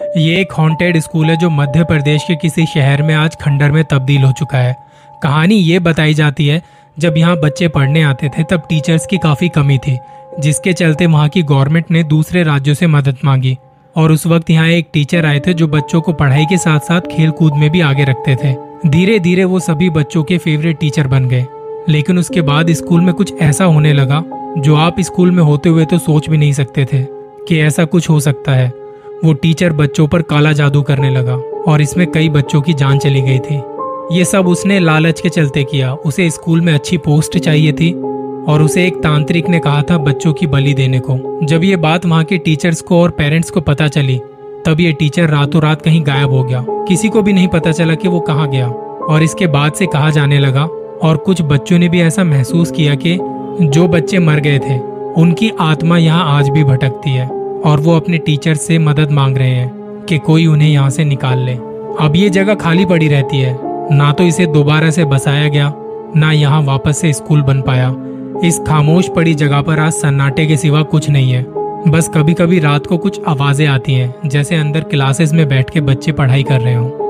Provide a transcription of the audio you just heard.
ये एक haunted school है जो मध्य प्रदेश के किसी शहर में आज खंडर में तब्दील हो चुका है। कहानी ये बताई जाती है, जब यहाँ बच्चे पढ़ने आते थे, तब टीचर्स की काफ़ी कमी थी, जिसके चलते वहाँ की गवर्नमेंट ने दूसरे राज्यों से मदद मांगी। और उस वक्त यहाँ एक टीचर आए थे जो बच्चों को पढ़ाई के साथ साथ खेल कूद में भी आगे रखते थे। धीरे धीरे वो सभी बच्चों के फेवरेट टीचर बन गए। लेकिन उसके बाद स्कूल में कुछ ऐसा होने लगा, जो आप स्कूल में होते हुए तो सोच भी नहीं सकते थे, कि ऐसा कुछ हो सकता है। वो टीचर बच्चों पर काला जादू करने लगा और इसमें कई बच्चों की जान चली गई थी। ये सब उसने लालच के चलते किया। उसे स्कूल में अच्छी पोस्ट चाहिए थी और उसे एक तांत्रिक ने कहा था बच्चों की बलि देने को। जब ये बात वहाँ के टीचर्स को और पेरेंट्स को पता चली, तब ये टीचर रातों रात कहीं गायब हो गया। किसी को भी नहीं पता चला कि वो कहाँ गया और इसके बाद से कहा जाने लगा और कुछ बच्चों ने भी ऐसा महसूस किया कि जो बच्चे मर गए थे, उनकी आत्मा यहाँ आज भी भटकती है। और वो अपने टीचर से मदद मांग रहे हैं कि कोई उन्हें यहाँ से निकाल ले। अब ये जगह खाली पड़ी रहती है। ना तो इसे दोबारा से बसाया गया, ना यहाँ वापस से स्कूल बन पाया। इस खामोश पड़ी जगह पर आज सन्नाटे के सिवा कुछ नहीं है। बस कभी कभी रात को कुछ आवाज़ें आती हैं, जैसे अंदर क्लासेस में बैठ के बच्चे पढ़ाई कर रहे हों।